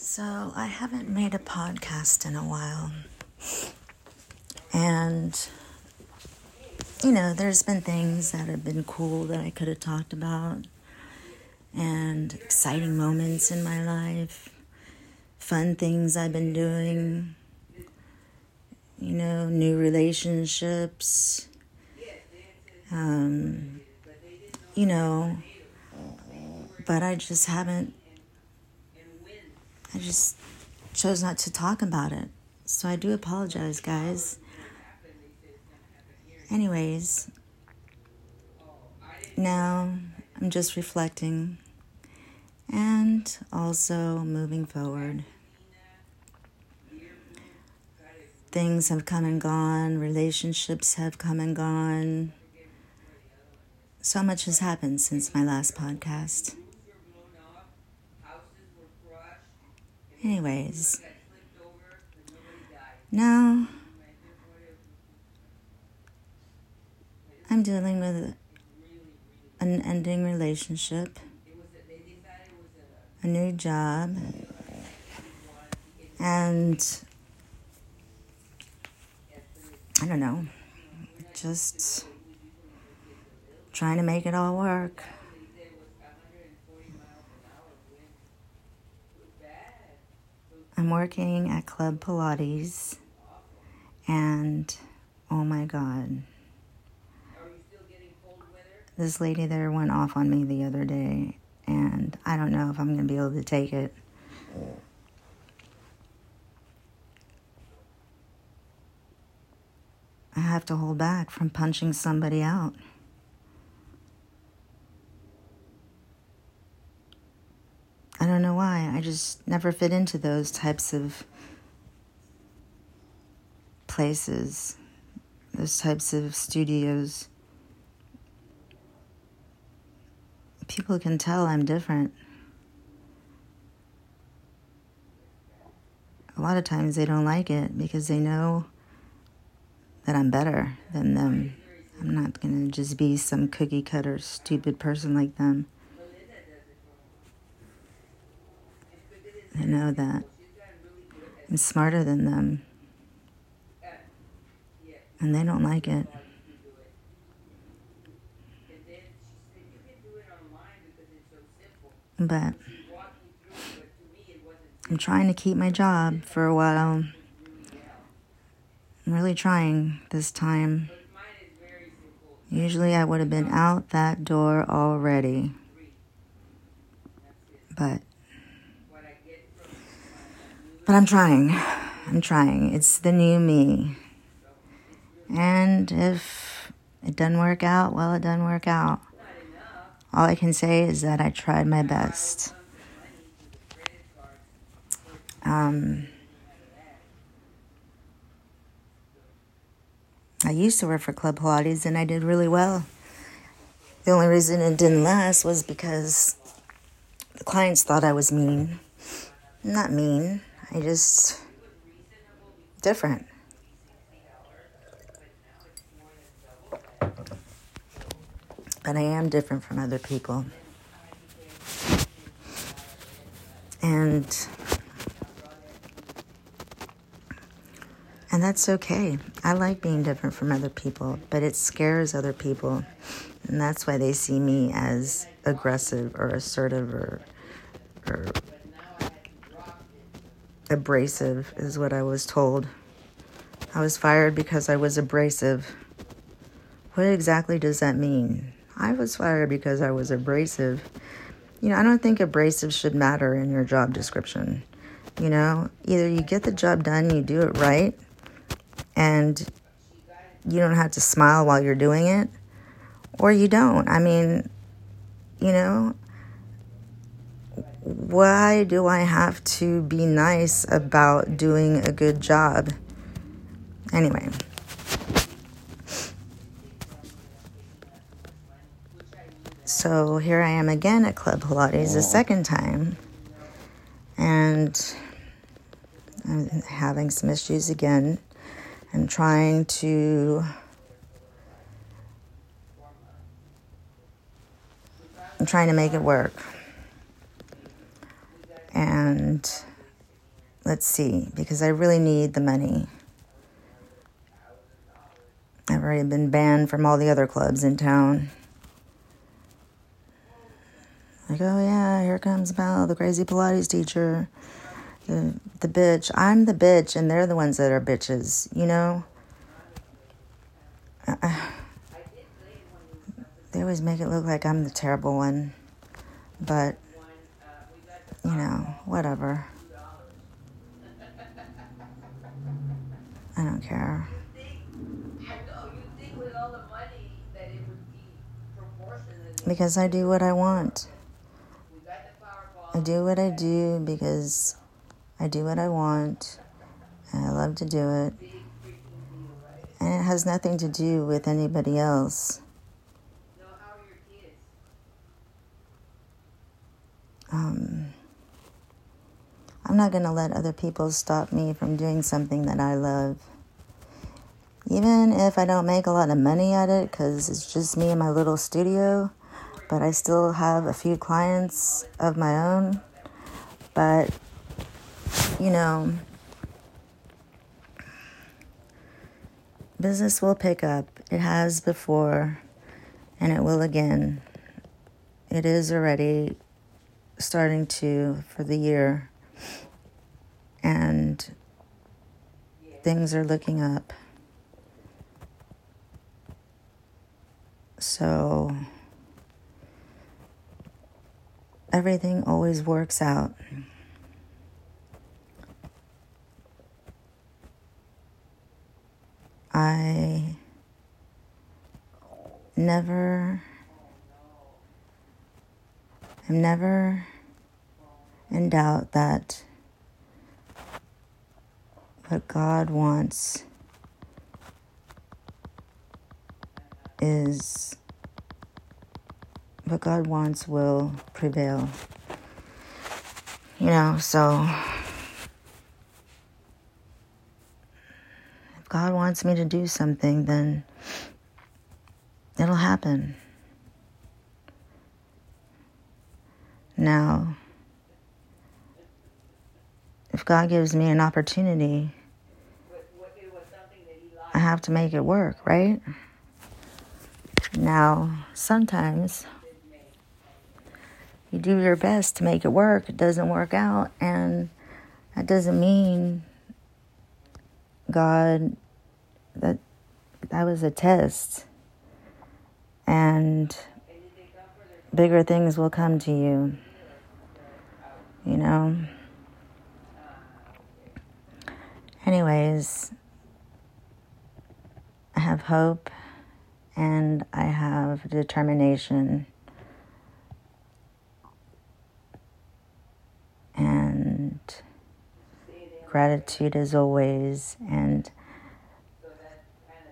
So, I haven't made a podcast in a while. And, you know, there's been things that have been cool that I could have talked about, and exciting moments in my life, fun things I've been doing, you know, new relationships, um, you know, but I just haven't I just chose not to talk about it. So I do apologize, guys. Anyways, now I'm just reflecting and also moving forward. Things have come and gone, relationships have come and gone. So much has happened since my last podcast. Anyways, now I'm dealing with an ending relationship, a new job, and I don't know, just trying to make it all work. I'm working at Club Pilates, and oh my God. This lady there went off on me the other day, and I don't know if I'm going to be able to take it. I have to hold back from punching somebody out. Don't know why. I just never fit into those types of places, those types of studios. People can tell I'm different. A lot of times they don't like it because they know that I'm better than them. I'm not going to just be some cookie cutter, stupid person like them. I know that. I'm smarter than them. And they don't like it. But I'm trying to keep my job for a while. I'm really trying this time. Usually I would have been out that door already. But but I'm trying. I'm trying. It's the new me. And if it doesn't work out, well, it doesn't work out. All I can say is that I tried my best. Um, I used to work for Club Pilates and I did really well. The only reason it didn't last was because the clients thought I was mean. not mean. I just different. But I am different from other people. And and that's okay. I like being different from other people, but it scares other people. And that's why they see me as aggressive or assertive or abrasive, is what I was told. I was fired because I was abrasive. What exactly does that mean? I was fired because I was abrasive. You know, I don't think abrasive should matter in your job description. You know, either you get the job done, you do it right, and you don't have to smile while you're doing it, or you don't. I mean, you know, why do I have to be nice about doing a good job? Anyway. So here I am again at Club Pilates a second time. And I'm having some issues again and trying to I'm trying to make it work. And let's see, because I really need the money. I've already been banned from all the other clubs in town. Like, oh yeah, here comes Mel, the crazy Pilates teacher, the, the bitch. I'm the bitch, and they're the ones that are bitches, you know? They always make it look like I'm the terrible one, but, you know, whatever. I don't care. Because I do what I want. I do what I do because I do what I want and I love to do it. And it has nothing to do with anybody else. Um, I'm not going to let other people stop me from doing something that I love. Even if I don't make a lot of money at it because it's just me and my little studio, but I still have a few clients of my own. But, you know, business will pick up. It has before, and it will again. It is already starting to for the year, and things are looking up. So, everything always works out. I never I'm never in doubt that what God wants is what God wants will prevail. You know, so if God wants me to do something, then it'll happen. Now, if God gives me an opportunity, I have to make it work, right? Now, sometimes you do your best to make it work, it doesn't work out, and that doesn't mean God that that was a test. And bigger things will come to you. You know. Anyways, I have hope and I have determination. And gratitude as always. And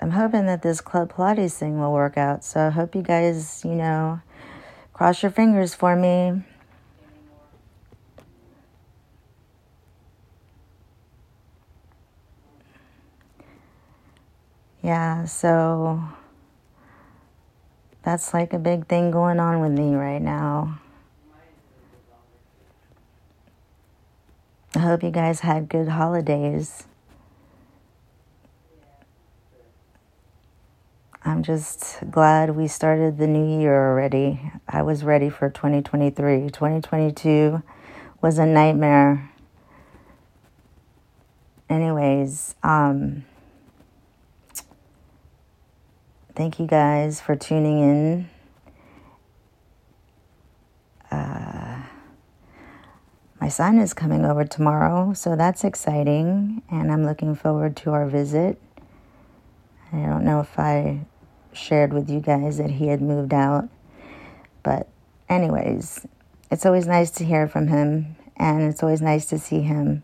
I'm hoping that this Club Pilates thing will work out. So I hope you guys, you know, cross your fingers for me. Yeah, so that's like a big thing going on with me right now. I hope you guys had good holidays. I'm just glad we started the new year already. I was ready for 2023. 2022 was a nightmare. Anyways, um, thank you guys for tuning in. Uh, my son is coming over tomorrow, so that's exciting, and I'm looking forward to our visit. I don't know if I shared with you guys that he had moved out. But, anyways, it's always nice to hear from him, and it's always nice to see him.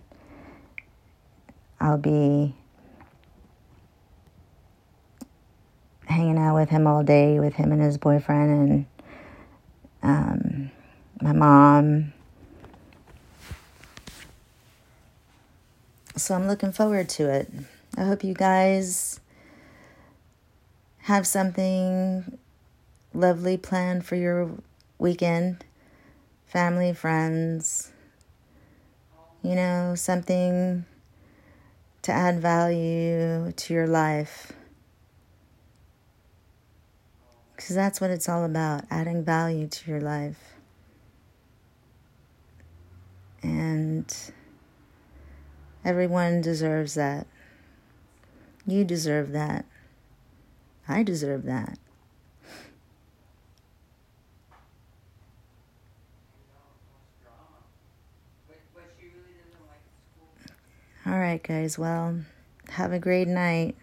I'll be hanging out with him all day, with him and his boyfriend, and um, my mom. So I'm looking forward to it. I hope you guys have something lovely planned for your weekend, family, friends, you know, something to add value to your life. Because that's what it's all about adding value to your life. And everyone deserves that. You deserve that. I deserve that. All right, guys. Well, have a great night.